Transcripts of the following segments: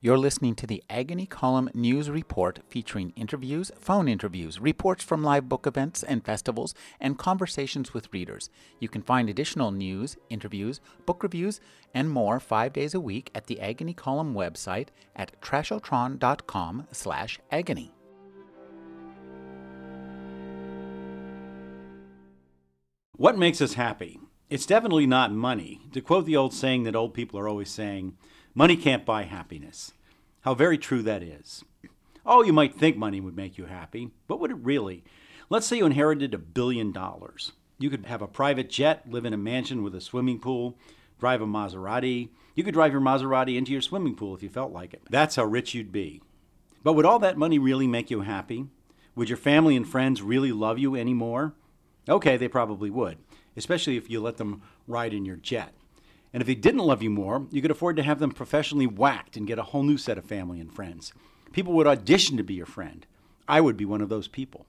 You're listening to the Agony Column News Report featuring interviews, phone interviews, reports from live book events and festivals, and conversations with readers. You can find additional news, interviews, book reviews, and more five days a week at the Agony Column website at trashotron.com slash agony. What makes us happy? It's definitely not money. To quote the old saying that old people are always saying, money can't buy happiness. How very true that is. Oh, you might think money would make you happy, but would it really? Let's say you inherited a billion dollars. You could have a private jet, live in a mansion with a swimming pool, drive a Maserati. You could drive your Maserati into your swimming pool if you felt like it. That's how rich you'd be. But would all that money really make you happy? Would your family and friends really love you anymore? Okay, they probably would, especially if you let them ride in your jet. And if they didn't love you more, you could afford to have them professionally whacked and get a whole new set of family and friends. People would audition to be your friend. I would be one of those people.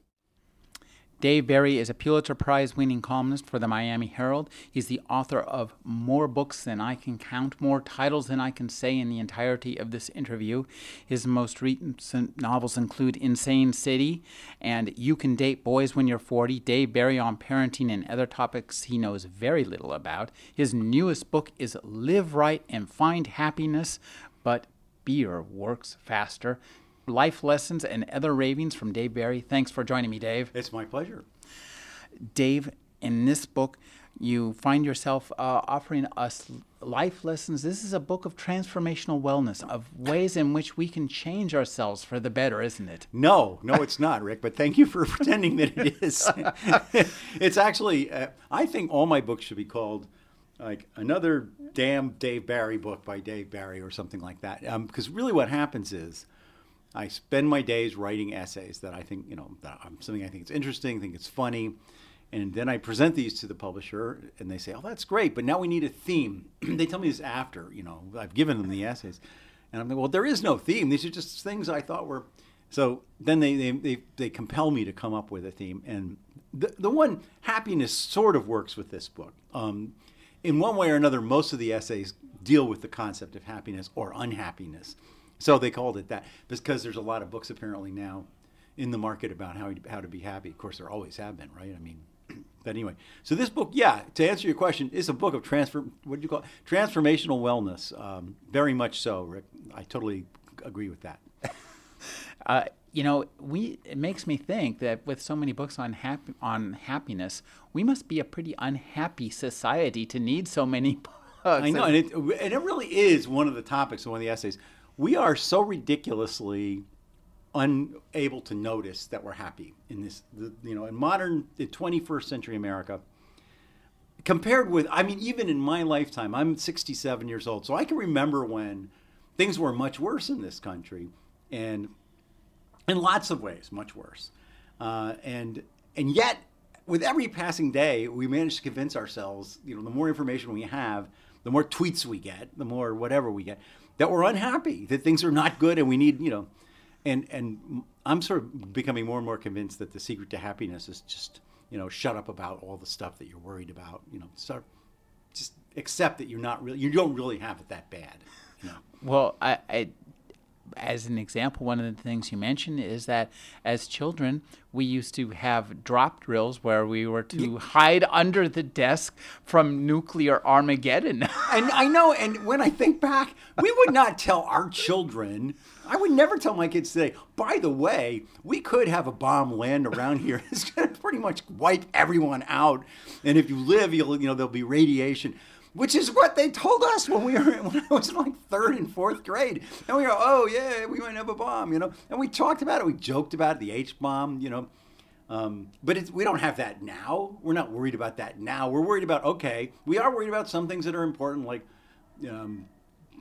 Dave Barry is a Pulitzer Prize winning columnist for the Miami Herald. He's the author of more books than I can count, more titles than I can say in the entirety of this interview. His most recent novels include Insane City and You Can Date Boys When You're 40. Dave Barry on parenting and other topics he knows very little about. His newest book is Live Right and Find Happiness, but beer works faster life lessons and other ravings from Dave Barry. Thanks for joining me, Dave. It's my pleasure. Dave, in this book, you find yourself uh, offering us life lessons. This is a book of transformational wellness, of ways in which we can change ourselves for the better, isn't it? No, no, it's not, Rick. But thank you for pretending that it is. it's actually, uh, I think all my books should be called like another damn Dave Barry book by Dave Barry or something like that. Because um, really, what happens is I spend my days writing essays that I think, you know, that I'm something I think is interesting, think it's funny. And then I present these to the publisher and they say, oh, that's great, but now we need a theme. they tell me this after, you know, I've given them the essays. And I'm like, well, there is no theme. These are just things I thought were. So then they, they, they, they compel me to come up with a theme. And the, the one, happiness sort of works with this book. Um, in one way or another, most of the essays deal with the concept of happiness or unhappiness. So they called it that because there's a lot of books apparently now in the market about how how to be happy. Of course, there always have been, right? I mean, but anyway, so this book, yeah, to answer your question, is a book of transfer. What do you call it? Transformational wellness. Um, very much so, Rick. I totally agree with that. uh, you know, we it makes me think that with so many books on happy, on happiness, we must be a pretty unhappy society to need so many books. I know, and it, and it really is one of the topics of one of the essays we are so ridiculously unable to notice that we're happy in this, you know, in modern, the 21st century America. Compared with, I mean, even in my lifetime, I'm 67 years old, so I can remember when things were much worse in this country, and in lots of ways, much worse. Uh, and and yet, with every passing day, we manage to convince ourselves, you know, the more information we have, the more tweets we get, the more whatever we get, that we're unhappy, that things are not good, and we need, you know, and and I'm sort of becoming more and more convinced that the secret to happiness is just, you know, shut up about all the stuff that you're worried about, you know, start just accept that you're not really, you don't really have it that bad. You know? Well, I, I as an example, one of the things you mentioned is that as children, we used to have drop drills where we were to yeah. hide under the desk from nuclear Armageddon. and I know, and when I think back, we would not tell our children. I would never tell my kids today. By the way, we could have a bomb land around here. It's going to pretty much wipe everyone out, and if you live, you'll you know there'll be radiation which is what they told us when we were when I was in like third and fourth grade. And we go, oh yeah, we might have a bomb, you know. And we talked about it, we joked about it, the H bomb, you know. Um, but we don't have that now. We're not worried about that now. We're worried about okay, we are worried about some things that are important, like um,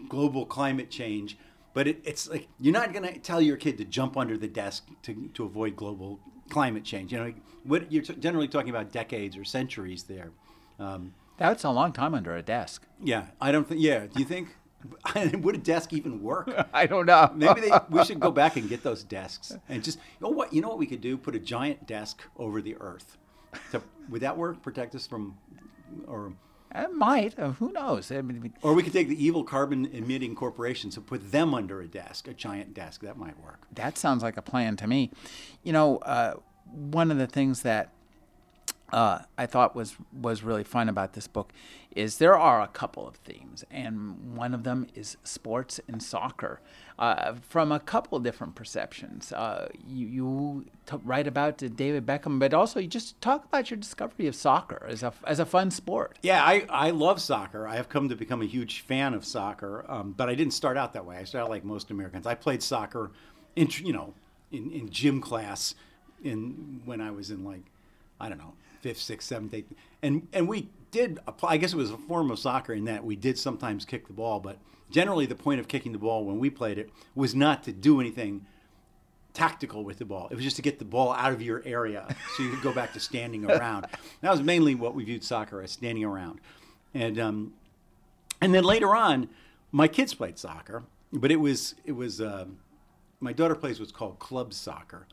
global climate change. But it, it's like you're not going to tell your kid to jump under the desk to, to avoid global climate change. You know, what you're t- generally talking about decades or centuries there. Um, that's a long time under a desk. Yeah, I don't think. Yeah, do you think? would a desk even work? I don't know. Maybe they, we should go back and get those desks and just you know what you know what we could do? Put a giant desk over the Earth. To, would that work? Protect us from, or It might. Uh, who knows? I mean, Or we could take the evil carbon emitting corporations and put them under a desk, a giant desk. That might work. that sounds like a plan to me. You know, uh, one of the things that uh, I thought was was really fun about this book is there are a couple of themes, and one of them is sports and soccer uh, from a couple of different perceptions. Uh, you you t- write about David Beckham, but also you just talk about your discovery of soccer as a as a fun sport. Yeah, I, I love soccer. I have come to become a huge fan of soccer, um, but I didn't start out that way. I started like most Americans. I played soccer, in you know, in, in gym class, in when I was in like, I don't know, fifth, sixth, seventh, eighth, and and we did apply. I guess it was a form of soccer in that we did sometimes kick the ball, but generally the point of kicking the ball when we played it was not to do anything tactical with the ball. It was just to get the ball out of your area so you could go back to standing around. That was mainly what we viewed soccer as standing around. And um, and then later on, my kids played soccer, but it was it was uh, my daughter plays what's called club soccer,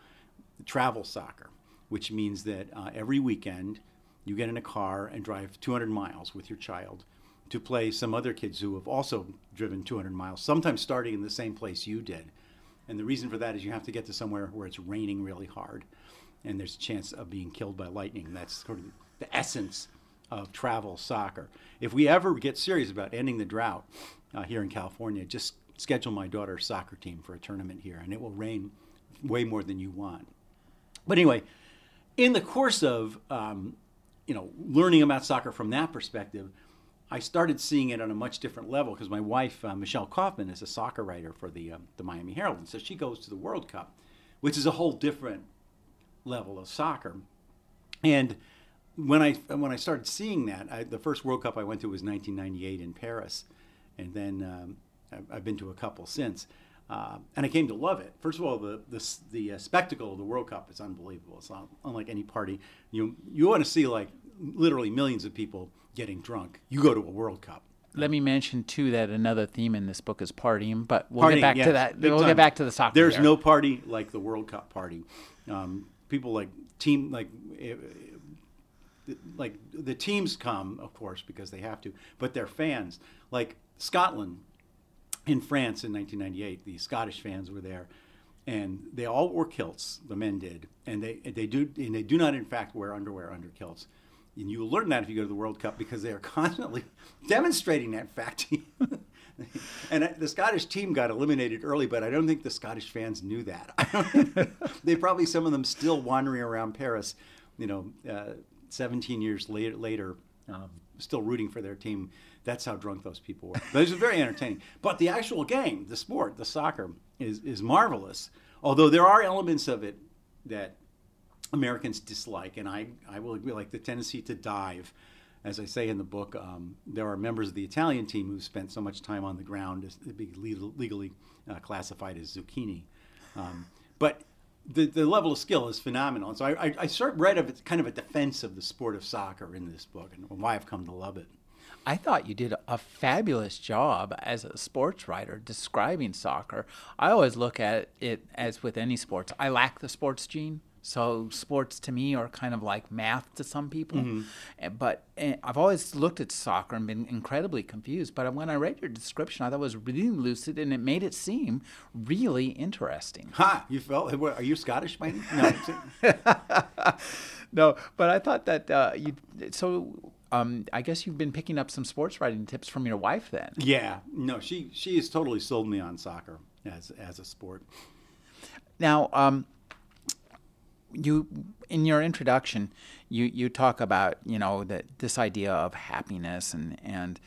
travel soccer, which means that uh, every weekend you get in a car and drive 200 miles with your child to play some other kids who have also driven 200 miles, sometimes starting in the same place you did. And the reason for that is you have to get to somewhere where it's raining really hard and there's a chance of being killed by lightning. That's sort of the essence of travel soccer. If we ever get serious about ending the drought uh, here in California, just schedule my daughter's soccer team for a tournament here and it will rain way more than you want. But anyway, in the course of um, you know learning about soccer from that perspective, I started seeing it on a much different level because my wife uh, Michelle Kaufman is a soccer writer for the um, the Miami Herald, and so she goes to the World Cup, which is a whole different level of soccer. And when I when I started seeing that, I, the first World Cup I went to was 1998 in Paris, and then um, I've, I've been to a couple since. Uh, and I came to love it. First of all, the the, the uh, spectacle of the World Cup is unbelievable. It's not unlike any party. You you want to see like literally millions of people getting drunk. You go to a World Cup. Let me mention too that another theme in this book is partying, but we'll Partying, get back yes, to that. We'll time. get back to the soccer. There's there. no party like the World Cup party. Um, people like team like eh, eh, like the teams come, of course, because they have to, but they're fans. Like Scotland in France in 1998, the Scottish fans were there, and they all wore kilts. The men did, and they they do and they do not in fact wear underwear under kilts. And you will learn that if you go to the World Cup because they are constantly demonstrating that fact. and the Scottish team got eliminated early, but I don't think the Scottish fans knew that. they probably some of them still wandering around Paris, you know, uh, 17 years later, later um, still rooting for their team. That's how drunk those people were. But it was very entertaining. But the actual game, the sport, the soccer, is is marvelous. Although there are elements of it that Americans dislike, and I, I will agree, like the tendency to dive. As I say in the book, um, there are members of the Italian team who spent so much time on the ground as to be legal, legally uh, classified as zucchini. Um, but the, the level of skill is phenomenal. And so I, I, I sort of read of it, kind of a defense of the sport of soccer in this book and why I've come to love it. I thought you did a fabulous job as a sports writer describing soccer. I always look at it as with any sports. I lack the sports gene. So sports to me are kind of like math to some people, Eh, but eh, I've always looked at soccer and been incredibly confused. But when I read your description, I thought it was really lucid and it made it seem really interesting. Ha! You felt? Are you Scottish, by No. no, but I thought that uh, you. So um, I guess you've been picking up some sports writing tips from your wife then. yeah. No. She she has totally sold me on soccer as as a sport. Now, um, you in your introduction, you you talk about you know that this idea of happiness and and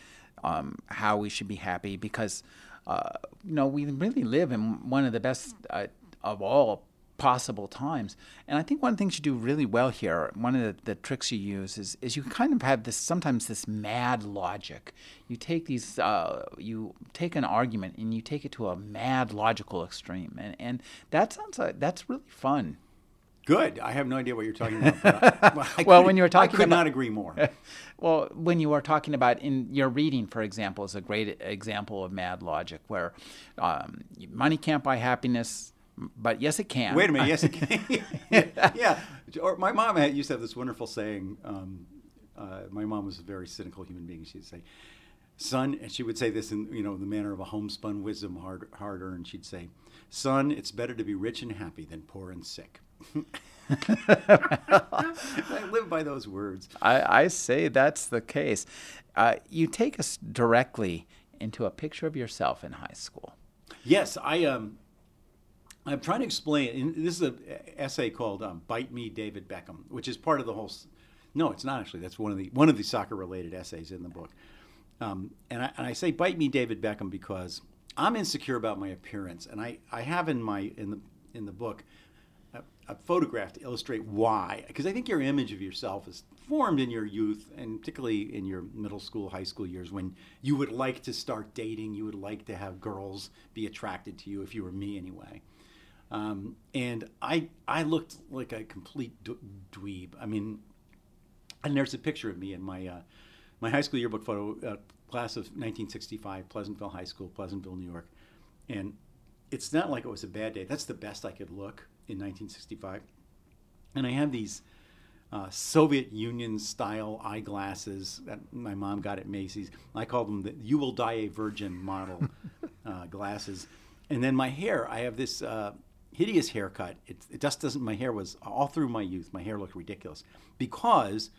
um, how we should be happy because uh, you know we really live in one of the best uh, of all possible times. And I think one of the things you do really well here, one of the, the tricks you use is, is you kind of have this sometimes this mad logic. You take these, uh, you take an argument and you take it to a mad logical extreme, and and that sounds like that's really fun. Good. I have no idea what you're talking about. I, well, I Well, when you were talking I could about- not agree more. Well, when you are talking about in your reading, for example, is a great example of mad logic, where um, money can't buy happiness, but yes, it can. Wait a minute. Yes, it can. yeah. yeah. Or my mom had, used to have this wonderful saying. Um, uh, my mom was a very cynical human being. She'd say, "Son," and she would say this in you know the manner of a homespun wisdom, hard hard earned. She'd say, "Son, it's better to be rich and happy than poor and sick." I live by those words. I, I say that's the case. Uh, you take us directly into a picture of yourself in high school. Yes, I um, I'm trying to explain. This is an essay called um, "Bite Me, David Beckham," which is part of the whole. No, it's not actually. That's one of the one of the soccer related essays in the book. Um, and, I, and I say "Bite Me, David Beckham" because I'm insecure about my appearance, and I, I have in my in the in the book a, a photograph to illustrate why. Because I think your image of yourself is formed in your youth, and particularly in your middle school, high school years, when you would like to start dating, you would like to have girls be attracted to you. If you were me, anyway. Um, and I I looked like a complete dweeb. I mean, and there's a picture of me in my uh, my high school yearbook photo, uh, class of 1965, Pleasantville High School, Pleasantville, New York, and it's not like it was a bad day. That's the best I could look in 1965, and I have these. Uh, Soviet Union style eyeglasses that my mom got at Macy's. I call them the "You Will Die a Virgin" model uh, glasses. And then my hair, I have this uh, hideous haircut. It, it just doesn't. My hair was all through my youth. My hair looked ridiculous because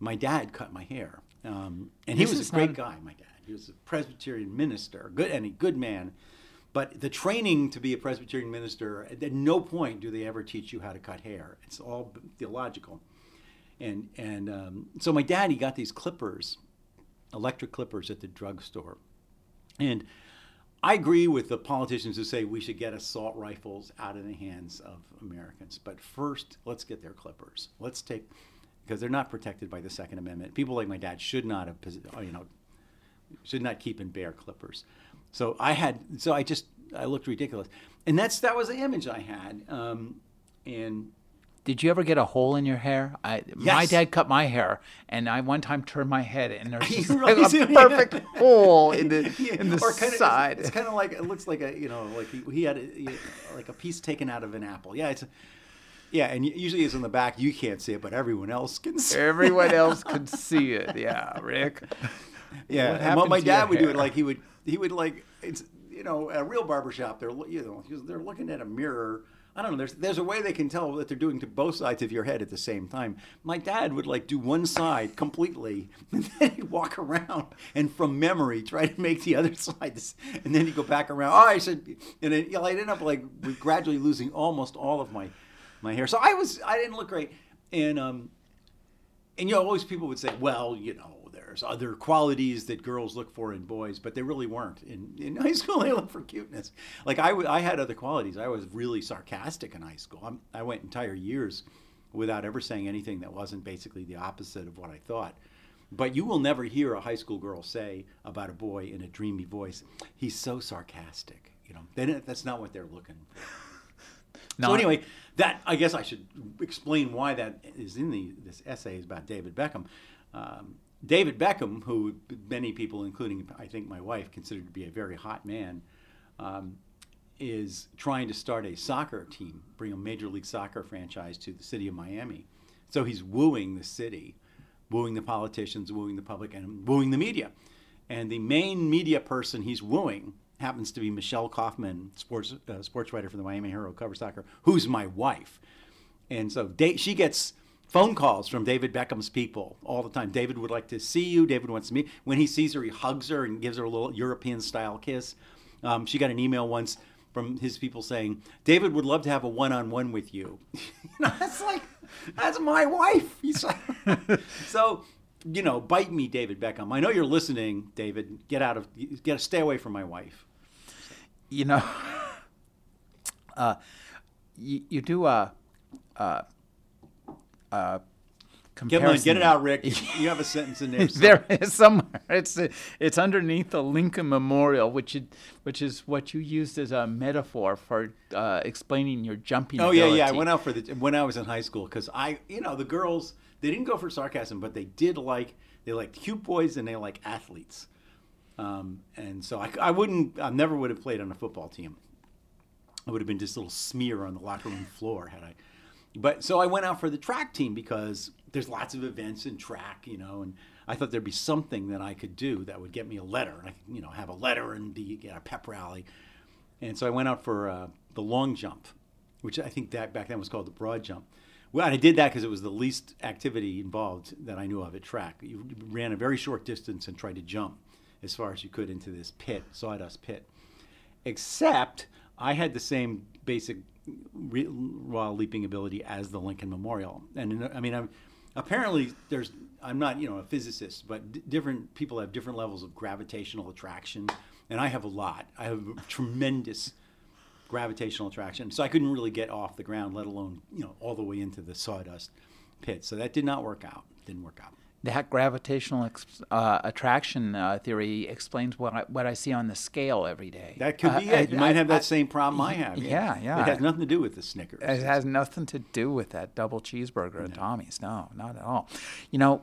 my dad cut my hair, um, and he was a great guy. My dad. He was a Presbyterian minister, good and a good man. But the training to be a Presbyterian minister, at no point do they ever teach you how to cut hair. It's all theological. And and um, so my dad, he got these clippers, electric clippers at the drugstore, and I agree with the politicians who say we should get assault rifles out of the hands of Americans. But first, let's get their clippers. Let's take, because they're not protected by the Second Amendment. People like my dad should not have, you know, should not keep and bear clippers. So I had, so I just, I looked ridiculous, and that's that was the image I had. Um, and did you ever get a hole in your hair? I, yes. My dad cut my hair, and I one time turned my head, and there's just really like a perfect hole in the yeah. in the side. Of, it's, kind of like it looks like a you know like he, he had a, like a piece taken out of an apple. Yeah, it's. Yeah, and usually it's in the back. You can't see it, but everyone else can see. It. Everyone else can see it. Yeah, Rick. Yeah, what what my dad would hair? do it like he would he would like it's you know a real barbershop. They're you know they're looking at a mirror I don't know. There's there's a way they can tell that they're doing to both sides of your head at the same time. My dad would like do one side completely, and then he'd walk around and from memory try to make the other side, and then he'd go back around. Oh, I said, and then, you know, I'd end up like gradually losing almost all of my my hair. So I was I didn't look great, and um, and you know always people would say, well, you know, there's other qualities that girls look for in boys, but they really weren't. In, in high school, they looked for cuteness. Like I, I had other qualities. I was really sarcastic in high school. I'm, I went entire years without ever saying anything that wasn't basically the opposite of what I thought. But you will never hear a high school girl say about a boy in a dreamy voice, "He's so sarcastic." You know, then that's not what they're looking for. Not, so anyway, that I guess I should explain why that is in the this essay is about David Beckham. Um, David Beckham, who many people, including I think my wife, considered to be a very hot man, um, is trying to start a soccer team, bring a Major League Soccer franchise to the city of Miami. So he's wooing the city, wooing the politicians, wooing the public, and wooing the media. And the main media person he's wooing happens to be Michelle Kaufman, sports uh, sports writer for the Miami Herald, cover soccer, who's my wife. And so she gets phone calls from David Beckham's people all the time. David would like to see you. David wants to meet. When he sees her, he hugs her and gives her a little European style kiss. Um, she got an email once from his people saying, David would love to have a one on one with you. you know, that's like, that's my wife. Like, so, you know, bite me, David Beckham. I know you're listening, David. Get out of, get stay away from my wife. You know, uh, you, you do a, uh, uh, Get, on, get it out, Rick. You have a sentence in there. there is somewhere. It's it's underneath the Lincoln Memorial, which it, which is what you used as a metaphor for uh, explaining your jumping. Oh ability. yeah, yeah. I went out for the when I was in high school because I, you know, the girls they didn't go for sarcasm, but they did like they liked cute boys and they like athletes. Um, and so I, I wouldn't, I never would have played on a football team. I would have been just a little smear on the locker room floor had I but so I went out for the track team because there's lots of events in track, you know, and I thought there'd be something that I could do that would get me a letter, and I could, you know, have a letter and be at a pep rally. And so I went out for uh, the long jump, which I think that back then was called the broad jump. Well, I did that because it was the least activity involved that I knew of at track. You ran a very short distance and tried to jump as far as you could into this pit, sawdust pit. Except I had the same basic re- raw leaping ability as the Lincoln Memorial, and I mean, I'm, apparently there's I'm not you know a physicist, but d- different people have different levels of gravitational attraction, and I have a lot. I have tremendous gravitational attraction, so I couldn't really get off the ground, let alone you know all the way into the sawdust pit. So that did not work out. Didn't work out that gravitational uh, attraction uh, theory explains what I, what I see on the scale every day. That could be uh, it. You might have that same problem I have. Yeah, yeah. It has nothing to do with the Snickers. It has nothing to do with that double cheeseburger no. at Tommy's. No, not at all. You know,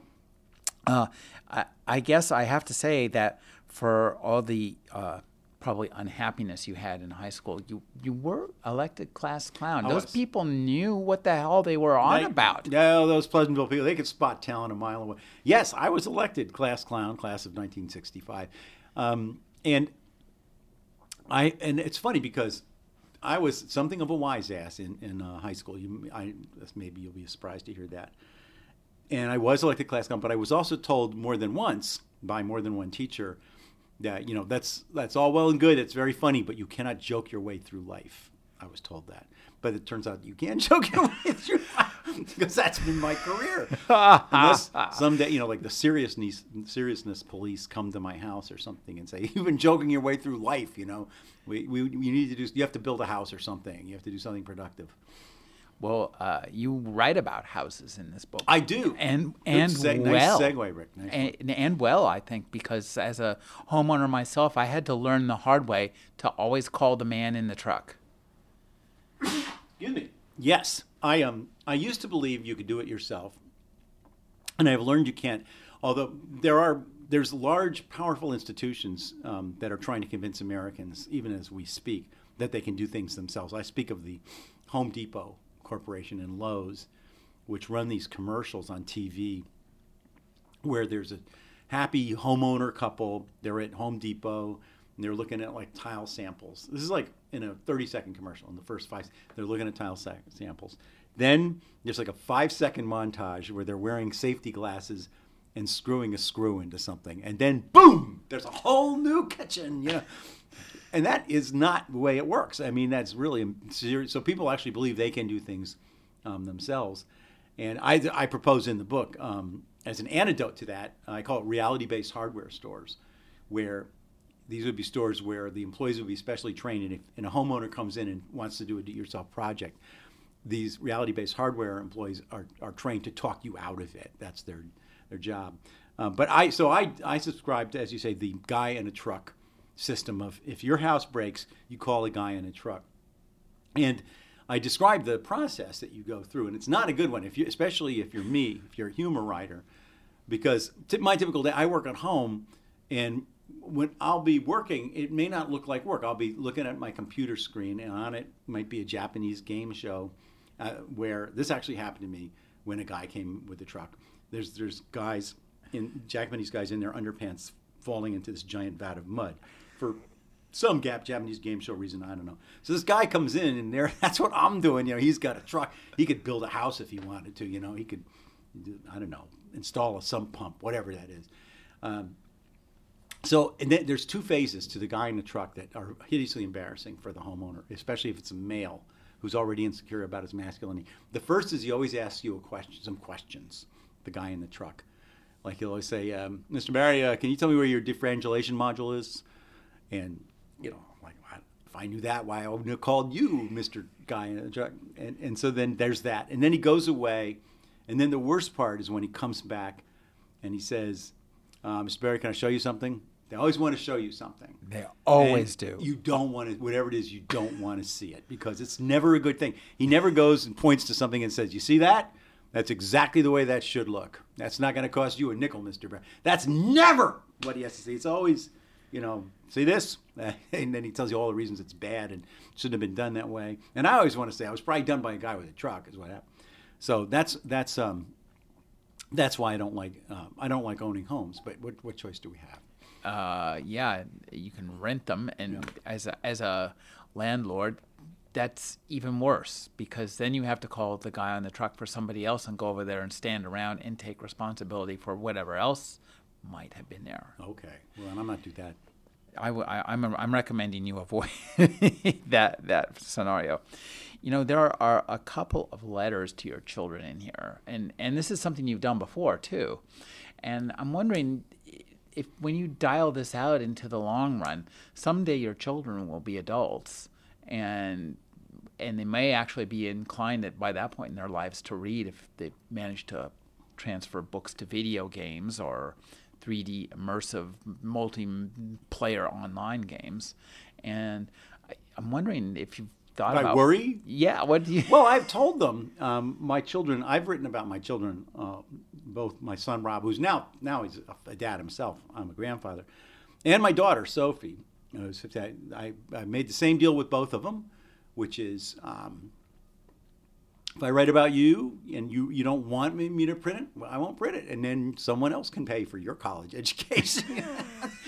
uh, I, I, guess I have to say that for all the uh, probably unhappiness you had in high school. You you were elected class clown. Those people knew what the hell they were on they, about. Yeah, those Pleasantville people, they could spot talent a mile away. Yes, I was elected class clown, class of 1965. Um, and I and it's funny because I was something of a wise ass in, in uh, high school. You, I, maybe you'll be surprised to hear that. And I was elected class clown, but I was also told more than once by more than one teacher – that you know that's that's all well and good. It's very funny, but you cannot joke your way through life. I was told that, but it turns out you can joke your way through life because that's been my career. Unless someday, you know, like the seriousness seriousness police come to my house or something and say you've been joking your way through life. You know, we, we you need to do you have to build a house or something. You have to do something productive. Well, uh, you write about houses in this book. I do, and and seg- well, nice segue, Rick. Nice and, and, well, I think because as a homeowner myself, I had to learn the hard way to always call the man in the truck. Excuse me. Yes, I um I used to believe you could do it yourself, and I've learned you can't. Although there are there's large, powerful institutions um, that are trying to convince Americans, even as we speak, that they can do things themselves. I speak of the Home Depot Corporation and Lowe's, which run these commercials on TV where there's a happy homeowner couple. They're at Home Depot and they're looking at like tile samples. This is like in a 30 second commercial. In the first five, they're looking at tile sa- samples. Then there's like a five second montage where they're wearing safety glasses and screwing a screw into something. And then boom, there's a whole new kitchen. Yeah and that is not the way it works. I mean, that's really serious. So people actually believe they can do things um, themselves. And I, I propose in the book um, as an antidote to that, I call it reality-based hardware stores, where these would be stores where the employees would be specially trained, and if and a homeowner comes in and wants to do a do-it-yourself project, these reality-based hardware employees are, are trained to talk you out of it. That's their their job. Um, but I so I I subscribe to, as you say, the guy in a truck system of if your house breaks, you call a guy in a truck. And I describe the process that you go through, and it's not a good one, if you, especially if you're me, if you're a humor writer, because t- my typical day, I work at home, and when I'll be working, it may not look like work. I'll be looking at my computer screen, and on it might be a Japanese game show, uh, where this actually happened to me when a guy came with the truck. There's there's guys in Japanese guys in their underpants falling into this giant vat of mud for some gap Japanese game show reason. I don't know. So this guy comes in, and there, that's what I'm doing. You know, he's got a truck. He could build a house if he wanted to. You know, he could, I don't know, install a sump pump, whatever that is. Um, so, and then there's two phases to the guy in the truck that are hideously embarrassing for the homeowner, especially if it's a male who's already insecure about his masculinity. The first is he always asks you a question, some questions. The guy in the truck, like he'll always say, um, "Mr. Barry, uh, can you tell me where your differentiation module is?" And you know, like if I knew that, why I wouldn't have called you, Mister Guy in a truck. And and so then there's that, and then he goes away, and then the worst part is when he comes back, and he says, uh, "Mr. Barry, can I show you something?" They always want to show you something. They always and do. You don't want to, whatever it is, you don't want to see it because it's never a good thing. He never goes and points to something and says, "You see that? That's exactly the way that should look. That's not going to cost you a nickel, Mister Brown." That's never what he has to say. It's always you know, see this? And then he tells you all the reasons it's bad and shouldn't have been done that way. And I always want to say I was probably done by a guy with a truck, is what happened. So that's that's um, that's why I don't like uh, I don't like owning homes. But what what choice do we have? uh, yeah, you can rent them, and as a, as a landlord, that's even worse because then you have to call the guy on the truck for somebody else and go over there and stand around and take responsibility for whatever else might have been there. Okay, well, and I'm not do that. I, w- I, I'm, I'm recommending you avoid that that scenario. You know, there are, are a couple of letters to your children in here, and and this is something you've done before too. And I'm wondering if when you dial this out into the long run, someday your children will be adults, and and they may actually be inclined at, by that point in their lives to read if they manage to transfer books to video games or 3D immersive multiplayer online games. And I, I'm wondering if you've thought I about worry? Yeah, what do you? Well, I've told them um, my children. I've written about my children, uh, both my son Rob, who's now now he's a dad himself. I'm a grandfather, and my daughter Sophie. who's 50. I, I made the same deal with both of them, which is um, if I write about you and you, you don't want me, to print it, well, I won't print it, and then someone else can pay for your college education.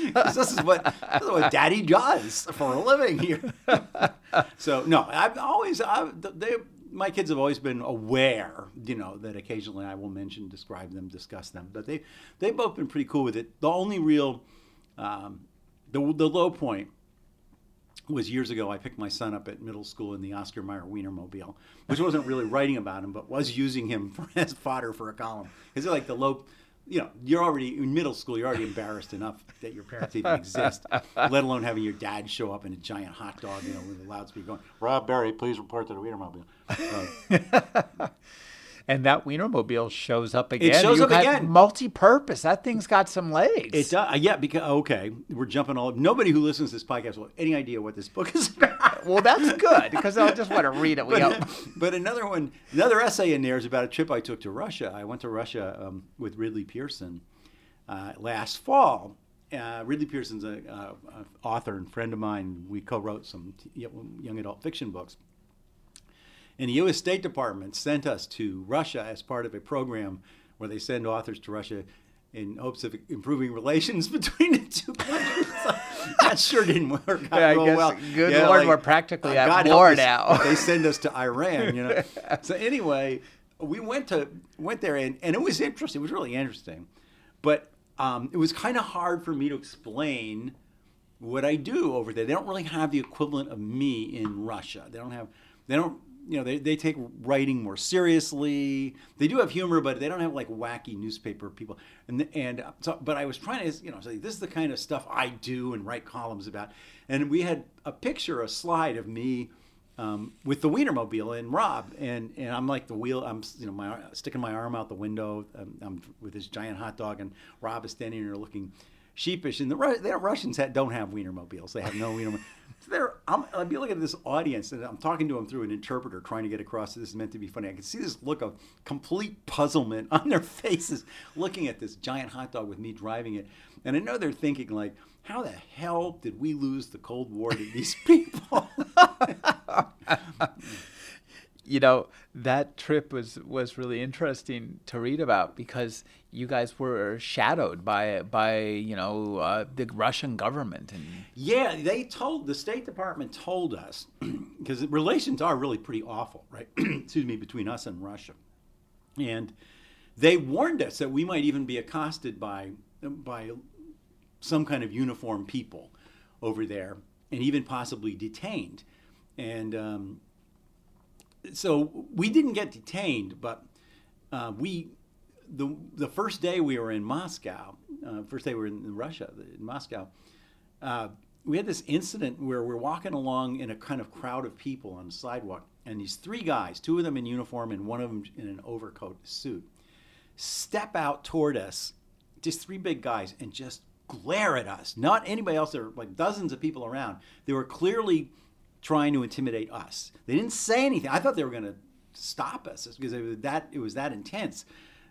this is what this is what Daddy does for a living here. so no, I've always I've, they my kids have always been aware, you know, that occasionally I will mention, describe them, discuss them, but they they've both been pretty cool with it. The only real um, the the low point was years ago. I picked my son up at middle school in the Oscar Mayer Wienermobile, which wasn't really writing about him, but was using him for, as fodder for a column. Because like the low, you know, you're already in middle school. You're already embarrassed enough that your parents even exist, let alone having your dad show up in a giant hot dog, you know, with a loudspeaker going, "Rob Barry, please report to the Wienermobile." Uh, and that Wienermobile shows up again. It shows You up again. Multi-purpose. That thing's got some legs. it does, uh, yeah, because okay, we're jumping all. Nobody who listens to this podcast will have any idea what this book is about. well, that's good because they'll just want to read it. We but, but another one, another essay in there is about a trip I took to Russia. I went to Russia um, with Ridley Pearson uh, last fall. Uh, Ridley Pearson's a, uh, author and friend of mine. We co-wrote some t- young adult fiction books. And the U.S. State Department sent us to Russia as part of a program where they send authors to Russia in hopes of improving relations between the two countries. that sure didn't work out Yeah, I real guess- well. good Lord, we're practically at God war now. they send us to Iran, you know. so anyway, we went to went there and, and it was interesting. It was really interesting, but um, it was kind of hard for me to explain what I do over there. They don't really have the equivalent of me in Russia. They don't have. They don't. You know, they, they take writing more seriously. They do have humor, but they don't have like wacky newspaper people. And and so, but I was trying to, you know, say this is the kind of stuff I do and write columns about. And we had a picture, a slide of me um, with the Wienermobile and Rob, and and I'm like the wheel. I'm you know my sticking my arm out the window. I'm, I'm with this giant hot dog, and Rob is standing there looking sheepish. And the, the Russians ha don't have Wienermobiles. They have no Wiener. So they're, I'm, I'd be looking at this audience, and I'm talking to them through an interpreter, trying to get across that this is meant to be funny. I can see this look of complete puzzlement on their faces, looking at this giant hot dog with me driving it, and I know they're thinking like. How the hell did we lose the Cold War to these people? you know that trip was was really interesting to read about because you guys were shadowed by by you know uh, the Russian government and Yeah, they told the State Department told us because relations are really pretty awful, right? Excuse me, between us and Russia, and they warned us that we might even be accosted by by some kind of uniformed people over there, and even possibly detained. And um, so we didn't get detained, but uh, we the the first day we were in Moscow, uh, first day we were in Russia, in Moscow, uh, we had this incident where we're walking along in a kind of crowd of people on the sidewalk, and these three guys, two of them in uniform and one of them in an overcoat suit, step out toward us, just three big guys, and just glare at us. Not anybody else. There were like dozens of people around. They were clearly trying to intimidate us. They didn't say anything. I thought they were going to stop us because it was that it was that intense.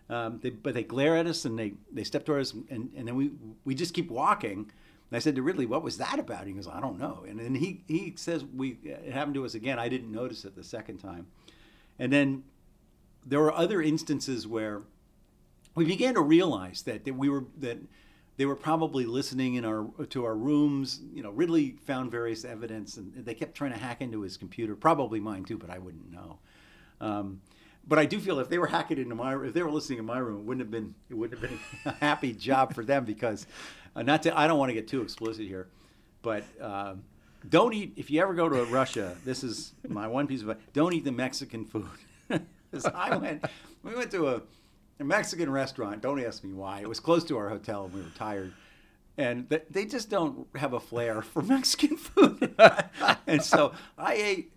Um, they, but they glare at us and they, they step towards us and, and then we we just keep walking. And I said to Ridley, "What was that about?" He goes, "I don't know." And then he he says, "We it happened to us again. I didn't notice it the second time." And then there were other instances where we began to realize that, that we were that they were probably listening in our to our rooms. You know, Ridley found various evidence, and they kept trying to hack into his computer. Probably mine too, but I wouldn't know. Um, but I do feel if they were hacking into my, if they were listening in my room, it wouldn't have been, it wouldn't have been a happy job for them because, uh, not to, I don't want to get too explicit here, but uh, don't eat if you ever go to Russia. This is my one piece of advice: don't eat the Mexican food. I went, we went to a, a Mexican restaurant. Don't ask me why. It was close to our hotel, and we were tired and they just don't have a flair for Mexican food. and so I ate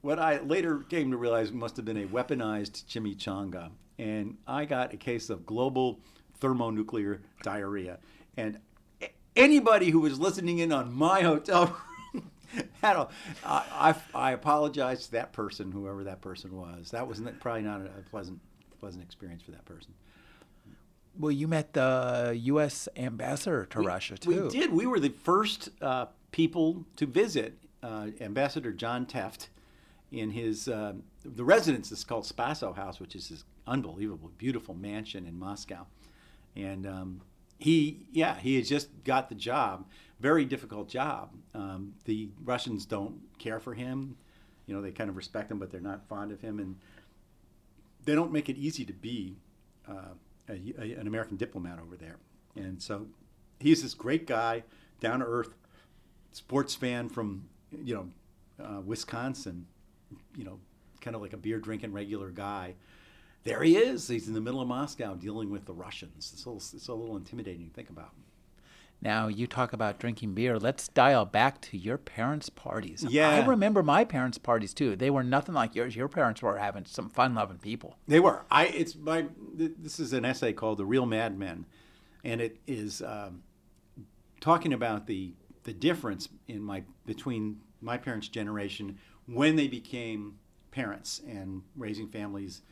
what I later came to realize must have been a weaponized chimichanga. And I got a case of global thermonuclear diarrhea. And anybody who was listening in on my hotel had a, I, I, I apologize to that person, whoever that person was. That was probably not a pleasant, pleasant experience for that person. Well, you met the U.S. ambassador to we, Russia too. We did. We were the first uh, people to visit uh, Ambassador John Tefft in his uh, the residence is called Spaso House, which is his unbelievable, beautiful mansion in Moscow, and um, he yeah he has just got the job. Very difficult job. Um, the Russians don't care for him. You know they kind of respect him, but they're not fond of him, and they don't make it easy to be uh, a, a, an American diplomat over there. And so he's this great guy, down to earth, sports fan from you know uh, Wisconsin you know, kind of like a beer drinking regular guy. There he is. He's in the middle of Moscow dealing with the Russians. It's a little, it's a little intimidating to think about. Now you talk about drinking beer. Let's dial back to your parents' parties. Yeah, I remember my parents' parties too. They were nothing like yours. Your parents were having some fun-loving people. They were. I. It's my. This is an essay called "The Real Madmen," and it is um, talking about the the difference in my between my parents' generation when they became parents and raising families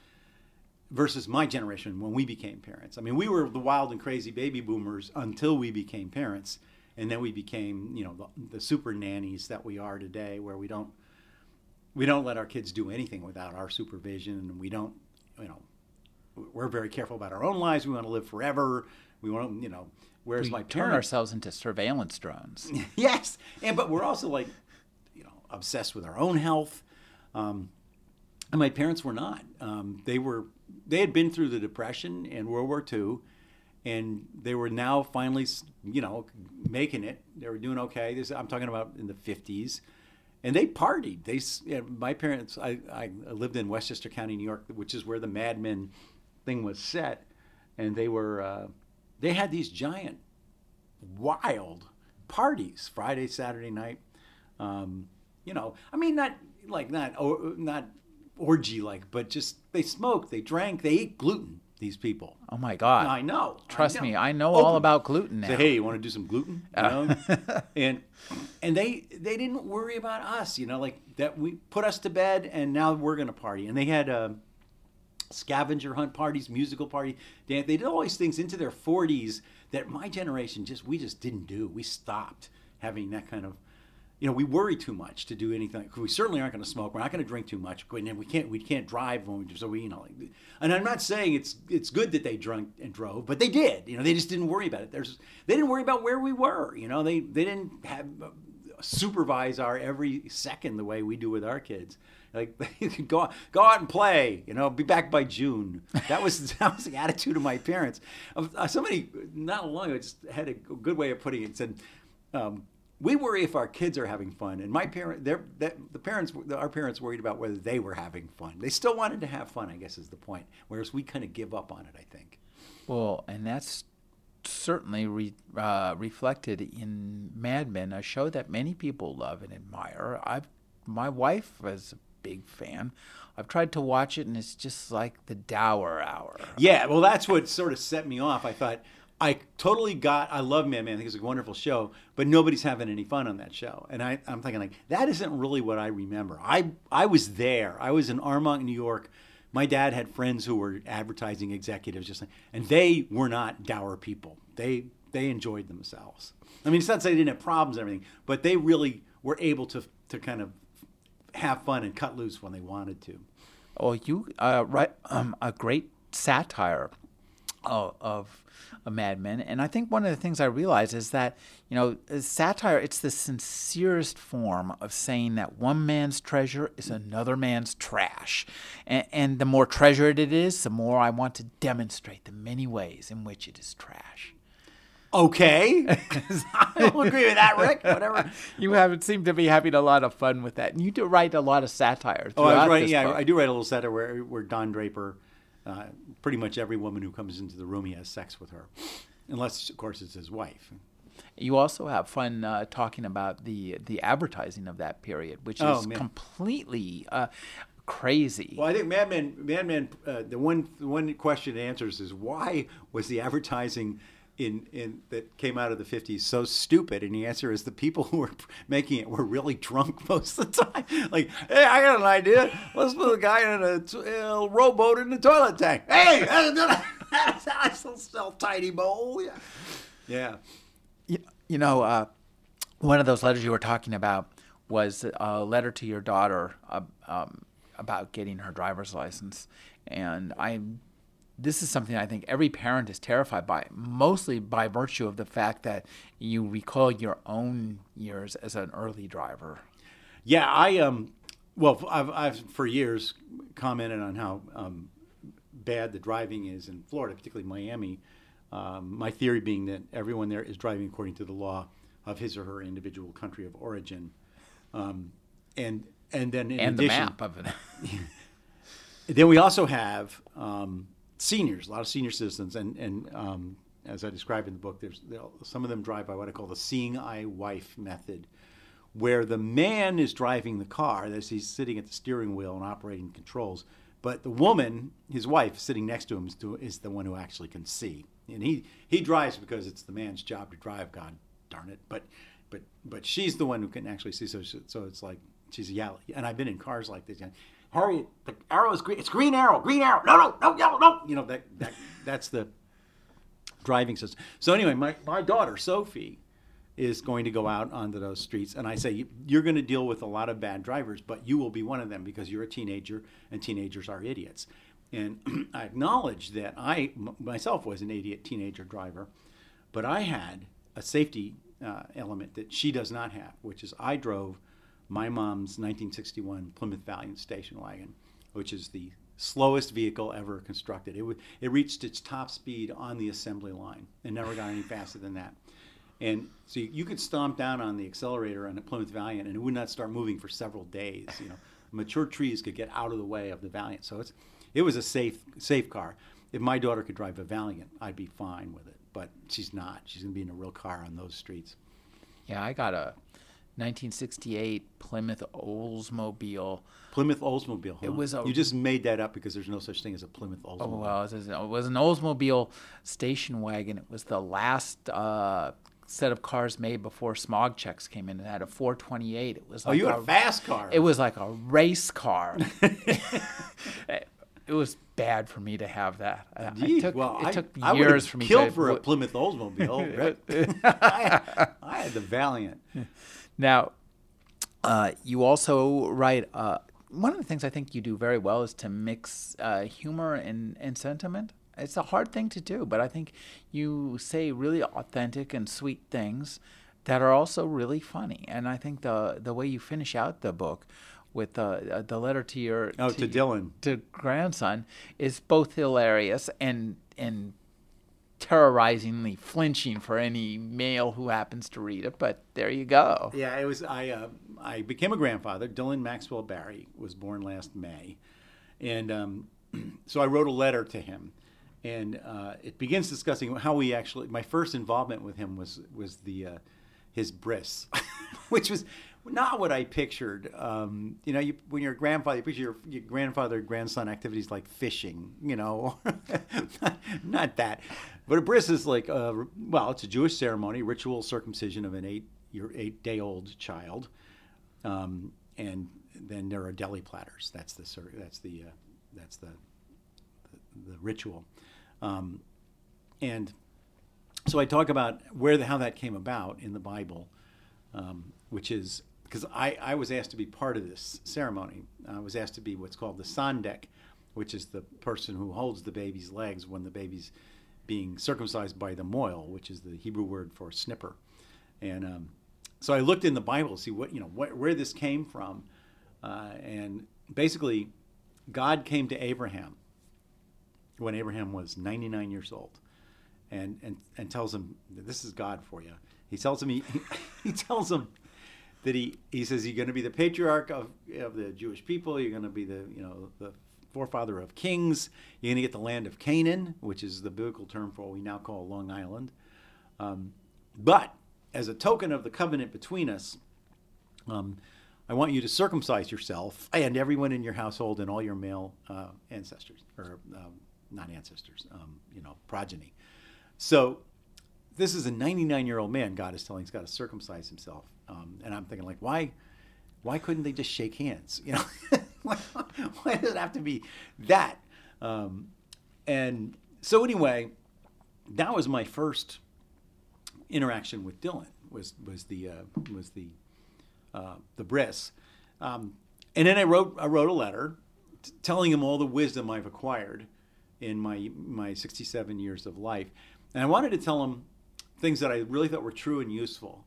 versus my generation when we became parents. I mean, we were the wild and crazy baby boomers until we became parents, and then we became, you know, the, the, super nannies that we are today, where we don't we don't let our kids do anything without our supervision, and we don't, you know, we're very careful about our own lives. We want to live forever. We want to, you know. where's we my turn ourselves into surveillance drones. yes, and but we're also like you know, obsessed with our own health. Um, and my parents were not. Um, they were they had been through the depression and World War II, and they were now finally, you know, making it. They were doing okay. This, I'm talking about in the 50s, and they partied. They, you know, my parents. I, I lived in Westchester County, New York, which is where the Mad Men thing was set, and they were uh, they had these giant, wild parties Friday, Saturday night. Um, you know, I mean, not like not not orgy like, but just they smoked, they drank, they ate gluten. These people. Oh my God! I know. Trust I know. me, I know Open. all about gluten now. Say, hey, you want to do some gluten? You know? and and they they didn't worry about us. You know, like that we put us to bed, and now we're gonna party. And they had. Uh, scavenger hunt parties, musical party. They, they did all these things into their 40s that my generation just we just didn't do. We stopped having that kind of you know, we worry too much to do anything. We certainly aren't going to smoke. We're not going to drink too much. And we can't we can't drive when we so we you know. Like, and I'm not saying it's it's good that they drunk and drove, but they did. You know, they just didn't worry about it. There's they didn't worry about where we were. You know, they they didn't have uh, supervise our every second the way we do with our kids. Like go go out and play. You know, be back by June. That was that was the attitude of my parents. Uh, somebody not long ago just had a good way of putting it. Said. Um, we worry if our kids are having fun, and my parent, their, the parents, our parents worried about whether they were having fun. They still wanted to have fun, I guess, is the point. Whereas we kind of give up on it, I think. Well, and that's certainly re, uh, reflected in Mad Men, a show that many people love and admire. I've, my wife was a big fan. I've tried to watch it, and it's just like the dour hour. Yeah, well, that's what sort of set me off. I thought I totally got. I love Mad Men. I think it's a wonderful show, but nobody's having any fun on that show. And I, I'm thinking like that isn't really what I remember. I I was there. I was in Armonk, New York. My dad had friends who were advertising executives, just like, and they were not dour people. They they enjoyed themselves. I mean, it's not say they didn't have problems and everything, but they really were able to to kind of have fun and cut loose when they wanted to. Oh, you uh, write um, a great satire of, of a Mad Men. And I think one of the things I realize is that, you know, satire, it's the sincerest form of saying that one man's treasure is another man's trash. And, and the more treasured it is, the more I want to demonstrate the many ways in which it is trash. Okay. I don't agree with that, Rick. Whatever. You haven't seemed to be having a lot of fun with that. And you do write a lot of satire. Oh, I was throughout writing, this yeah, book. I do write a little satire where, where Don Draper, uh, pretty much every woman who comes into the room, he has sex with her. Unless, of course, it's his wife. You also have fun uh, talking about the the advertising of that period, which Oh, is man. completely uh, crazy. Well, I think Mad Men, Mad Men, uh, the one the one question it answers is why was the advertising in in that came out of the fifties so stupid? And the answer is the people who were making it were really drunk most of the time. Like, hey, I got an idea. Let's put a guy in a, t- a rowboat in the toilet tank. Hey, that's a still tiny bowl. Yeah, yeah. You, you know, uh, one of those letters you were talking about was a letter to your daughter uh, um, about getting her driver's license, and I. This is something I think every parent is terrified by, mostly by virtue of the fact that you recall your own years as an early driver. Yeah, I um, well, I've, I've for years commented on how um, bad the driving is in Florida, particularly Miami. Um, my theory being that everyone there is driving according to the law of his or her individual country of origin, um, and and then in and the addition, map of it. then we also have um, seniors, a lot of senior citizens, and and um, as I describe in the book, there's some of them drive by what I call the seeing eye wife method, where the man is driving the car, as he's sitting at the steering wheel and operating controls, but the woman, his wife, sitting next to him, is, to, is the one who actually can see, and he he drives because it's the man's job to drive. God darn it, but but but she's the one who can actually see. So so it's like she's yelling, and I've been in cars like this. Harry, the arrow is green. It's green arrow. Green arrow. No, no, no, yellow, no. You know that that that's the driving system. So anyway, my my daughter Sophie is going to go out onto those streets, and I say you're going to deal with a lot of bad drivers, but you will be one of them because you're a teenager, and teenagers are idiots. And I acknowledge that I myself was an idiot teenager driver, but I had a safety uh, element that she does not have, which is I drove my mom's 1961 Plymouth Valiant station wagon, which is the slowest vehicle ever constructed. It, w- it reached its top speed on the assembly line and never got any faster than that. And so you, you could stomp down on the accelerator on a Plymouth Valiant, and it would not start moving for several days. You know, mature trees could get out of the way of the Valiant, so it's it was a safe safe car. If my daughter could drive a Valiant, I'd be fine with it. But she's not. She's gonna be in a real car on those streets. Yeah, I got a 1968 Plymouth Oldsmobile. Plymouth Oldsmobile. Huh? It was a- you just made that up because there's no such thing as a Plymouth Oldsmobile. Oh, well, it was, an Oldsmobile station wagon. It was the last uh, set of cars made before smog checks came in. It had a 428. It was oh, you had a fast car. It was like a race car. it was bad for me to have that. I- I took, well, it I, took I years for me killed to for a Plymouth Oldsmobile. I, I had the Valiant. Now, uh, you also write. Uh, one of the things I think you do very well is to mix uh, humor and, and sentiment. It's a hard thing to do, but I think you say really authentic and sweet things that are also really funny. And I think the the way you finish out the book with the uh, the letter to your Oh, to Dylan. to grandson is both hilarious and and terrorizingly flinching for any male who happens to read it. But there you go. Yeah, it was. I uh, I became a grandfather. Dylan Maxwell Barry was born last May, and um, so I wrote a letter to him, and uh, it begins discussing how we actually. My first involvement with him was was the uh, his bris, which was not what I pictured. Um, you know, you, when you're a grandfather, you picture your, your grandfather grandson activities like fishing. You know, not, not that, but a bris is like uh, well, it's a Jewish ceremony, ritual circumcision of an eight your eight day old child, um, and then there are deli platters. That's the that's the uh, that's the, the the ritual, um, and so I talk about where the, how that came about in the Bible, um, which is because I, I was asked to be part of this ceremony. I was asked to be what's called the sandek, which is the person who holds the baby's legs when the baby's being circumcised by the moil, which is the Hebrew word for snipper. And um, so I looked in the Bible to see what you know wh- where this came from, uh, and basically, God came to Abraham when Abraham was 99 years old, and and and tells him this is God for you. He tells him he, he tells him that he he says you're going to be the patriarch of of the Jewish people. You're going to be the you know the forefather of kings. You're going to get the land of Canaan, which is the biblical term for what we now call Long Island. Um, but as a token of the covenant between us, um, I want you to circumcise yourself and everyone in your household and all your male uh, ancestors, or um, not ancestors, um, you know, progeny. So this is a 99 year old man. God is telling he's got to circumcise himself, um, and I'm thinking like, why, why couldn't they just shake hands? You know, why, does it have to be that? Um, and so anyway, that was my first interaction with Dylan. Was was the uh, was the uh, the bris, um, and then I wrote I wrote a letter t- telling him all the wisdom I've acquired in my my 67 years of life, and I wanted to tell him things that I really thought were true and useful.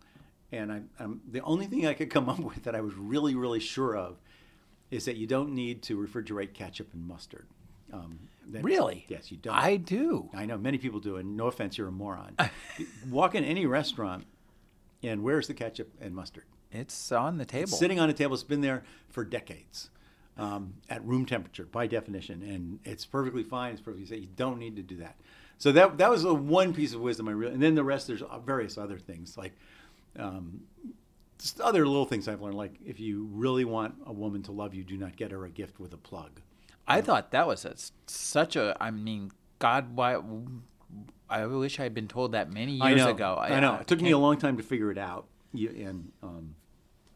And I, I'm, the only thing I could come up with that I was really really sure of is that you don't need to refrigerate ketchup and mustard. Um, that, really? Yes, you don't. I do. I know many people do, and no offense, you're a moron. Walk in any restaurant, and where's the ketchup and mustard? It's on the table. It's sitting on a table. It's been there for decades, um, at room temperature by definition, and it's perfectly fine. It's perfectly safe. You don't need to do that. So that that was a one piece of wisdom I really, and then the rest there's various other things like. Um, just other little things I've learned, like if you really want a woman to love you, do not get her a gift with a plug. I thought that was a, such a. I mean, God, why? I wish I had been told that many years I know, ago. I, know. It took me a long time to figure it out, you, and um,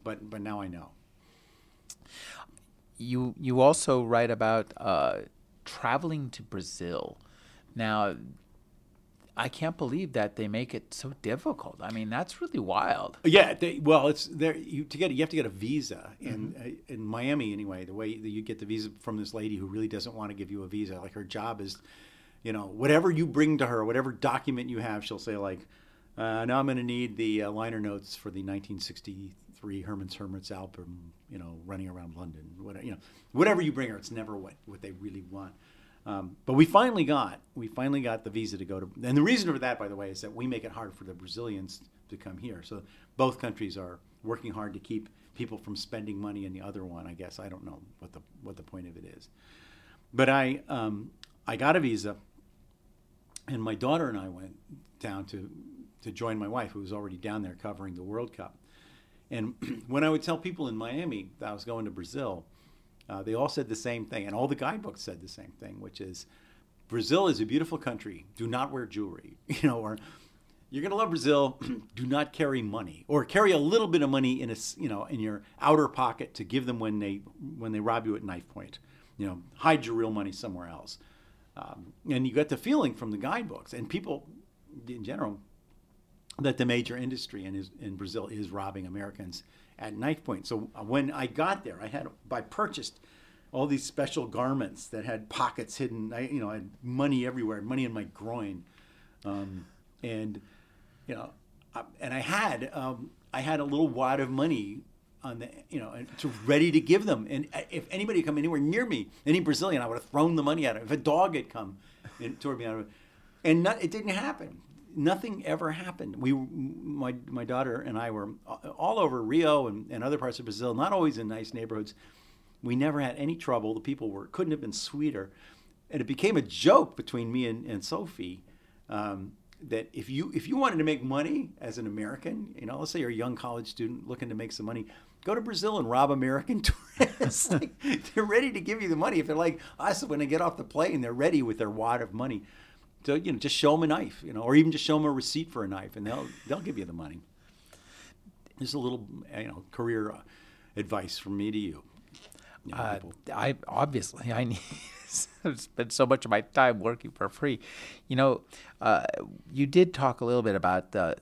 but but now I know. You you also write about uh, traveling to Brazil. Now, I can't believe that they make it so difficult. I mean, that's really wild. Yeah, they, well, it's there. You to get you have to get a visa in mm-hmm. uh, in Miami anyway. The way that you get the visa from this lady who really doesn't want to give you a visa, like her job is, you know, whatever you bring to her, whatever document you have, she'll say like, uh, "Now I'm going to need the uh, liner notes for the 1963 Herman's Hermits album, you know, running around London, whatever, you know, whatever you bring her, it's never what what they really want." Um, but we finally got we finally got the visa to go to, and the reason for that, by the way, is that we make it hard for the Brazilians to come here. So both countries are working hard to keep people from spending money in the other one. I guess I don't know what the what the point of it is, but I um, I got a visa, and my daughter and I went down to to join my wife, who was already down there covering the World Cup. And when I would tell people in Miami that I was going to Brazil, uh, they all said the same thing, and all the guidebooks said the same thing, which is Brazil is a beautiful country. Do not wear jewelry, you know, or you're going to love Brazil. do not carry money, or carry a little bit of money in a you know in your outer pocket to give them when they when they rob you at knife point. You know, hide your real money somewhere else. Um, and you get the feeling from the guidebooks and people in general that the major industry in, in Brazil is robbing Americans at knife point. So uh, when I got there, I had I purchased all these special garments that had pockets hidden. I you know I had money everywhere, money in my groin, um, and you know, I, and I had um, I had a little wad of money on the you know to ready to give them. And uh, if anybody had come anywhere near me, any Brazilian, I would have thrown the money at him. If a dog had come and toward me, out of it, and not, it didn't happen nothing ever happened. We, my, my daughter and I were all over Rio and, and other parts of Brazil, not always in nice neighborhoods. We never had any trouble. The people were couldn't have been sweeter, and it became a joke between me and, and Sophie um, that if you if you wanted to make money as an American, you know, let's say you're a young college student looking to make some money, go to Brazil and rob American tourists. like, they're ready to give you the money if they're like us when they get off the plane, they're ready with their wad of money to you know just show them a knife, you know, or even just show them a receipt for a knife, and they'll they'll give you the money. Just a little you know career uh, advice from me to you. you know, uh, I obviously I need. spend so much of my time working for free. You know, uh, you did talk a little bit about the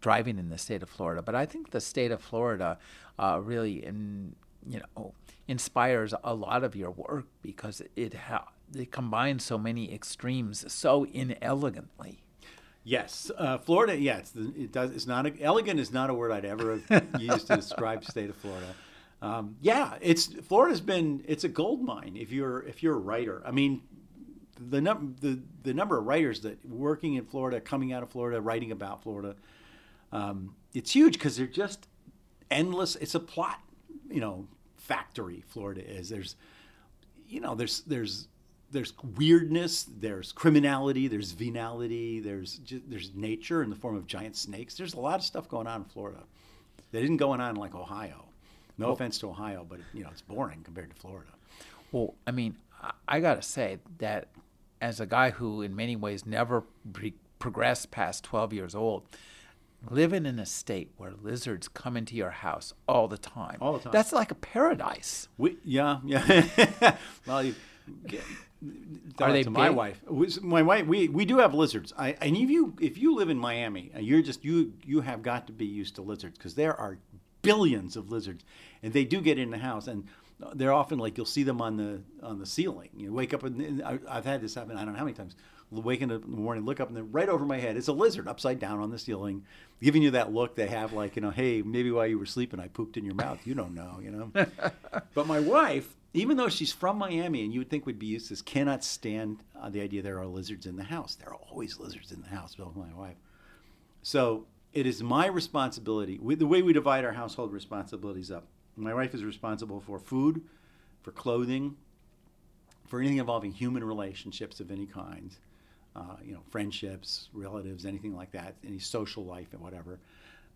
driving in the state of Florida, but I think the state of Florida uh, really, in, you know, inspires a lot of your work because it ha- it combines so many extremes so inelegantly. Yes, uh, Florida. Yes, it does. It's not a, elegant. Is not a word I'd ever have used to describe the state of Florida. Um, yeah, it's Florida's been. It's a gold mine if you're if you're a writer. I mean, the num- the the number of writers that working in Florida, coming out of Florida, writing about Florida, um, it's huge because they're just endless. It's a plot, you know, factory. Florida is. There's, you know, there's there's there's weirdness, there's criminality, there's venality, there's there's nature in the form of giant snakes. There's a lot of stuff going on in Florida that isn't going on like Ohio. No well, offense to Ohio, but you know it's boring compared to Florida. Well, I mean, I got to say that as a guy who, in many ways, never pre- progressed past 12 years old, living in a state where lizards come into your house all the time. All the time. That's like a paradise. We, yeah, yeah. well, you, are they my wife? My wife. We, we do have lizards. I, and if you if you live in Miami, you're just you you have got to be used to lizards because there are billions of lizards, and they do get in the house and they're often like you'll see them on the on the ceiling. You wake up and I've had this happen. I don't know how many times. Waking up in the morning, look up, and then right over my head, it's a lizard upside down on the ceiling, giving you that look they have, like you know, hey, maybe while you were sleeping, I pooped in your mouth. You don't know, you know. but my wife, even though she's from Miami and you would think would be used to cannot stand uh, the idea there are lizards in the house. There are always lizards in the house, Bill, my wife. So it is my responsibility. We, the way we divide our household responsibilities up my wife is responsible for food, for clothing, for anything involving human relationships of any kind, uh, you know, friendships, relatives, anything like that, any social life and whatever.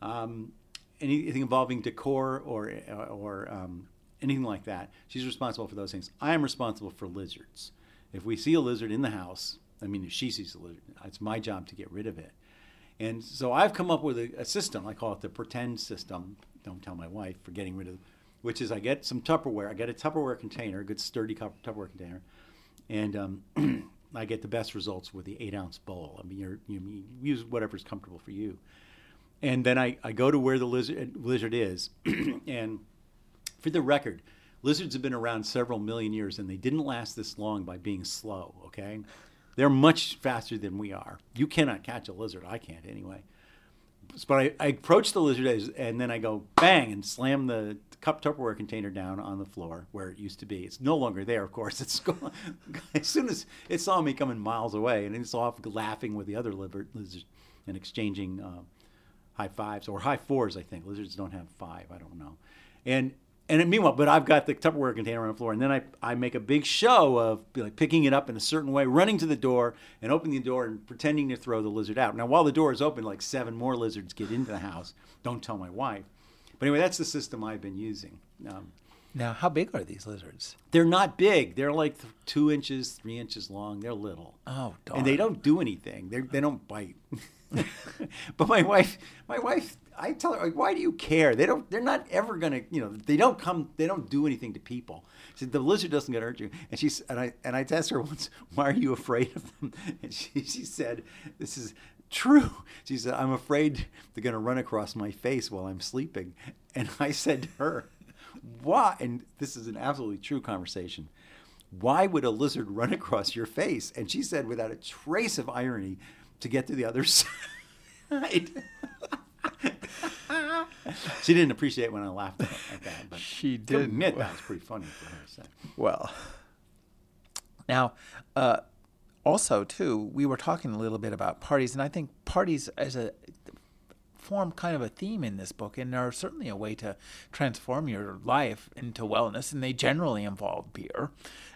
Um, anything involving decor or or um, anything like that. She's responsible for those things. I am responsible for lizards. If we see a lizard in the house, I mean, if she sees a lizard, it's my job to get rid of it. And so I've come up with a, a system. I call it the pretend system. Don't tell my wife for getting rid of, which is I get some Tupperware. I get a Tupperware container, a good sturdy Tupperware container, and um, I get the best results with the eight ounce bowl. I mean, you're, you use whatever's comfortable for you. And then I, I go to where the lizard, lizard is, and for the record, lizards have been around several million years, and they didn't last this long by being slow. Okay, they're much faster than we are. You cannot catch a lizard. I can't anyway. But I, I approach the lizard and then I go bang and slam the cup Tupperware container down on the floor where it used to be. It's no longer there, of course. It's gone. as soon as it saw me coming miles away, and it's off laughing with the other lizards and exchanging uh, high fives or high fours. I think lizards don't have five. I don't know. And and meanwhile, but I've got the Tupperware container on the floor, and then I, I make a big show of like picking it up in a certain way, running to the door and opening the door and pretending to throw the lizard out. Now, while the door is open, like seven more lizards get into the house. Don't tell my wife. But anyway, that's the system I've been using. Um, now, how big are these lizards? They're not big. They're like two inches, three inches long. They're little. Oh, darn. And they don't do anything. They they don't bite. but my wife, my wife, I tell her, like, why do you care? They don't. They're not ever gonna. You know, they don't come. They don't do anything to people. She said the lizard doesn't get hurt you. And she's and I and I asked her once, why are you afraid of them? And she she said, this is true. She said, I'm afraid they're gonna run across my face while I'm sleeping. And I said to her, why? And this is an absolutely true conversation. Why would a lizard run across your face? And she said, without a trace of irony, to get to the other side. she didn't appreciate when I laughed at that, but she did admit that was pretty funny for her. So. Well, now, uh, also too, we were talking a little bit about parties, and I think parties as a form kind of a theme in this book and are certainly a way to transform your life into wellness and they generally involve beer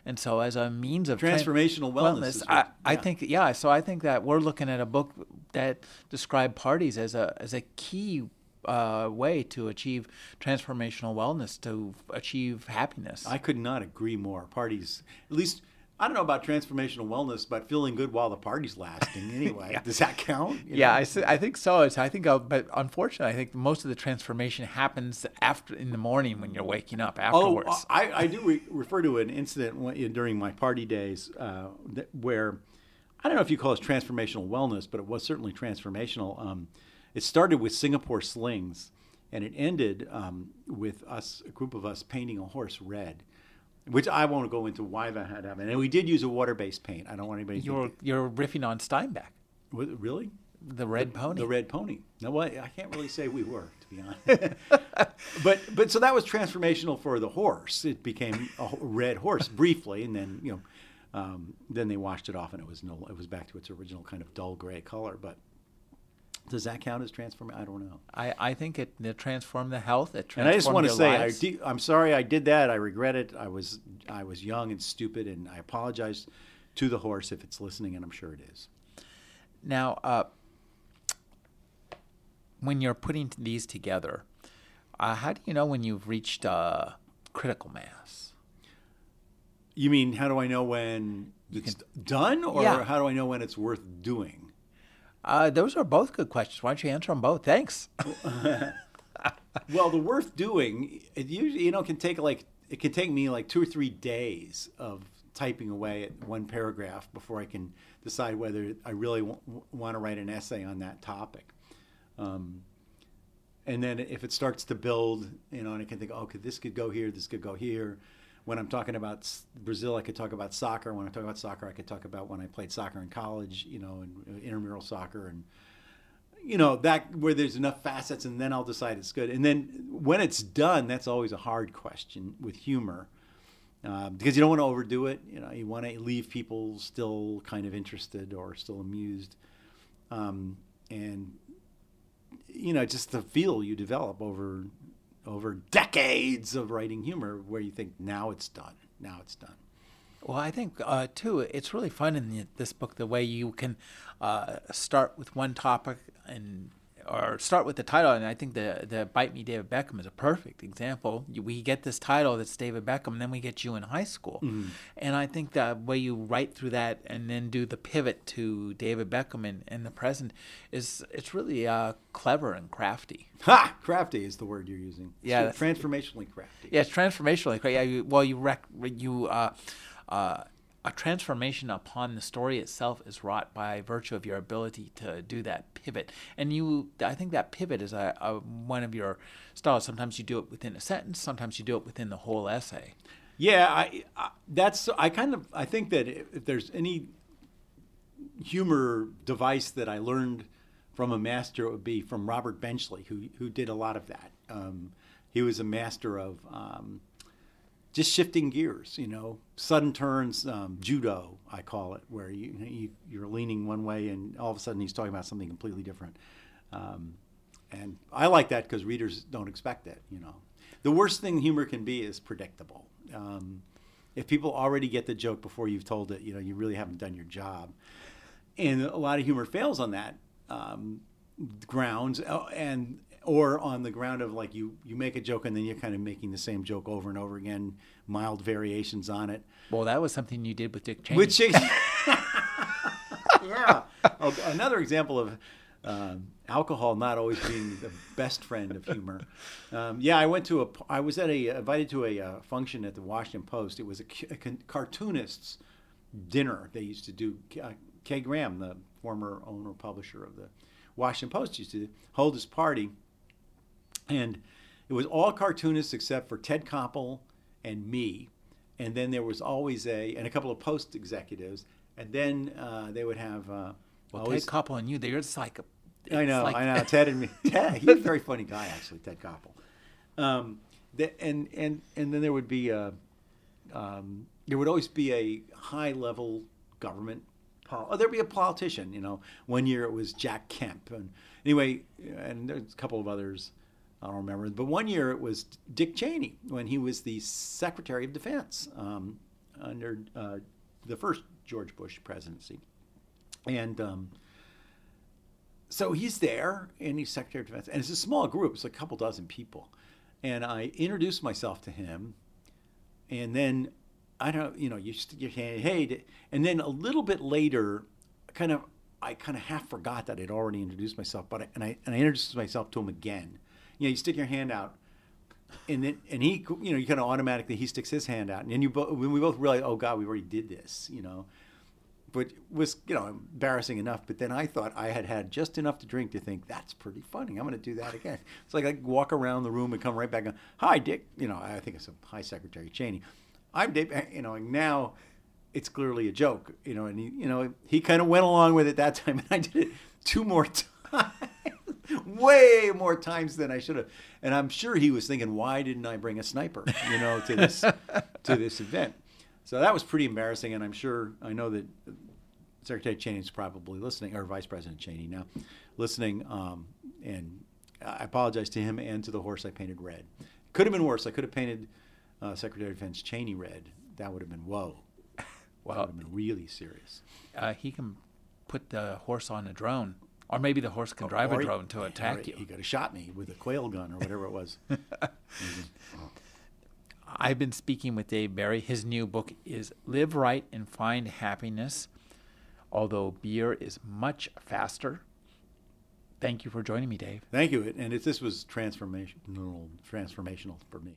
and so as a means of transformational wellness, wellness I, yeah. I think yeah so i think that we're looking at a book that described parties as a as a key uh, way to achieve transformational wellness to achieve happiness i could not agree more parties at least I don't know about transformational wellness, but feeling good while the party's lasting. Anyway, yeah. does that count? You yeah, I, I think so. It's, I think, I'll, but unfortunately, I think most of the transformation happens after in the morning when you're waking up afterwards. Oh, I, I do re- refer to an incident during my party days uh, where I don't know if you call it transformational wellness, but it was certainly transformational. Um, it started with Singapore slings, and it ended um, with us, a group of us, painting a horse red which I won't go into why that had happened. And we did use a water-based paint. I don't want anybody. to You're you're riffing on Steinbeck, that- Was it really the Red Pony. the red pony. No, what I can't really say we were to be honest. but but so that was transformational for the horse. It became a red horse briefly, and then you know. Um, then they washed it off, and it was no. It was back to its original kind of dull gray color. But does that count as transforming? I don't know. I, I think it, it transformed the health. It transformed And I just want to say, I de- I'm sorry I did that. I regret it. I was I was young and stupid, and I apologize to the horse if it's listening, and I'm sure it is. Now, uh, when you're putting these together, uh, how do you know when you've reached uh, critical mass? You mean how do I know when it's done, or Yeah. how do I know when it's worth doing? Uh, those are both good questions. Why don't you answer them both? Thanks. Well, the worth doing, it usually you know can take like it can take me like two or three days of typing away at one paragraph before I can decide whether I really w- want to write an essay on that topic. Um, and then if it starts to build, you know, and I can think, oh, could this could go here, this could go here. When I'm talking about Brazil, I could talk about soccer. When I talk about soccer, I could talk about when I played soccer in college, you know, and uh, intramural soccer and you know that where there's enough facets and then i'll decide it's good. And then when it's done that's always a hard question with humor uh, because you don't want to overdo it. You know you want to leave people still kind of interested or still amused. Um, and you know just the feel you develop over over decades of writing humor where you think now it's done. Now it's done. Well, I think uh, too, it's really fun in the, this book the way you can uh, start with one topic and or start with the title. And I think the the Bite Me David Beckham is a perfect example. We get this title that's David Beckham, and then we get you in high school. And I think the way you write through that and then do the pivot to David Beckham in, in the present is it's really uh, clever and crafty. ha crafty is the word you're using Yeah, transformationally crafty Yeah, it's transformational. Yeah, you, well, you rec- you uh, uh, a transformation upon the story itself is wrought by virtue of your ability to do that pivot, and you. I think that pivot is a, a one of your styles. Sometimes you do it within a sentence. Sometimes you do it within the whole essay. Yeah, I, I that's I kind of I think that if, there's any humor device that I learned from a master, it would be from Robert Benchley, who who did a lot of that. Um, he was a master of um, just shifting gears, you know, sudden turns, um, judo, I call it, where you, you you're leaning one way and all of a sudden he's talking about something completely different. Um, and I like that because readers don't expect it. You know, the worst thing humor can be is predictable. Um, if people already get the joke before you've told it, you know, you really haven't done your job. And a lot of humor fails on that um, grounds, uh, and or on the ground of like you you make a joke and then you're kind of making the same joke over and over again, mild variations on it. Well, that was something you did with Dick Cheney. Yeah. Oh, another example of um, alcohol not always being the best friend of humor. Um, yeah, I went to a. I was at a invited to a uh, function at the Washington Post. It was a con- cartoonists dinner. They used to do. Uh, Kay Graham, the former owner publisher of the Washington Post, used to hold his party, and it was all cartoonists except for Ted Koppel and me. And then there was always a and a couple of post executives, and then uh, they would have uh, well, always. Ted Koppel and you, they're just like. I know, like- I know. Ted and me. Ted, he's a very funny guy, actually. Ted Koppel. Um, the, and and and then there would be a, um, there would always be a high level government. Oh, there'd be a politician. You know, one year it was Jack Kemp, and anyway, and there's a couple of others. I don't remember, but one year it was Dick Cheney when he was the Secretary of Defense um, under uh, the first George Bush presidency, and. Um, so he's there and he's secretary of defense. And it's a small group. It's a couple dozen people. And i introduced myself to him. And then i don't you know you stick your hand hey and then a little bit later kind of i kind of half forgot that i'd already introduced myself but I, and i and i introduced myself to him again you know you stick your hand out and then and he you know you kind of automatically he sticks his hand out and then you both when we both realize oh god we already did this you know but was you know embarrassing enough. But then I thought I had had just enough to drink to think that's pretty funny. I'm going to do that again. It's like I walk around the room and come right back. And, Hi, Dick. You know, I think it's a hi, Secretary Cheney. I'm Dave. You know, now it's clearly a joke. You know, and he, you know, he kind of went along with it that time, and I did it two more times, way more times than I should have. And I'm sure he was thinking, why didn't I bring a sniper? You know, to this to this event. So that was pretty embarrassing, and I'm sure I know that Secretary Cheney's probably listening, or Vice President Cheney now, listening. Um, and I apologize to him and to the horse I painted red. Could have been worse. I could have painted uh, Secretary of Defense Cheney red. That would have been whoa. Well, that would have been really serious. Uh, he can put the horse on a drone, or maybe the horse can or, drive or a drone to attack you. He could have shot me with a quail gun or whatever it was. Mm-hmm. I've been speaking with Dave Barry. His new book is Live Right and Find Happiness, although beer is much faster. Thank you for joining me, Dave. Thank you. And it, this was transformational, transformational for me.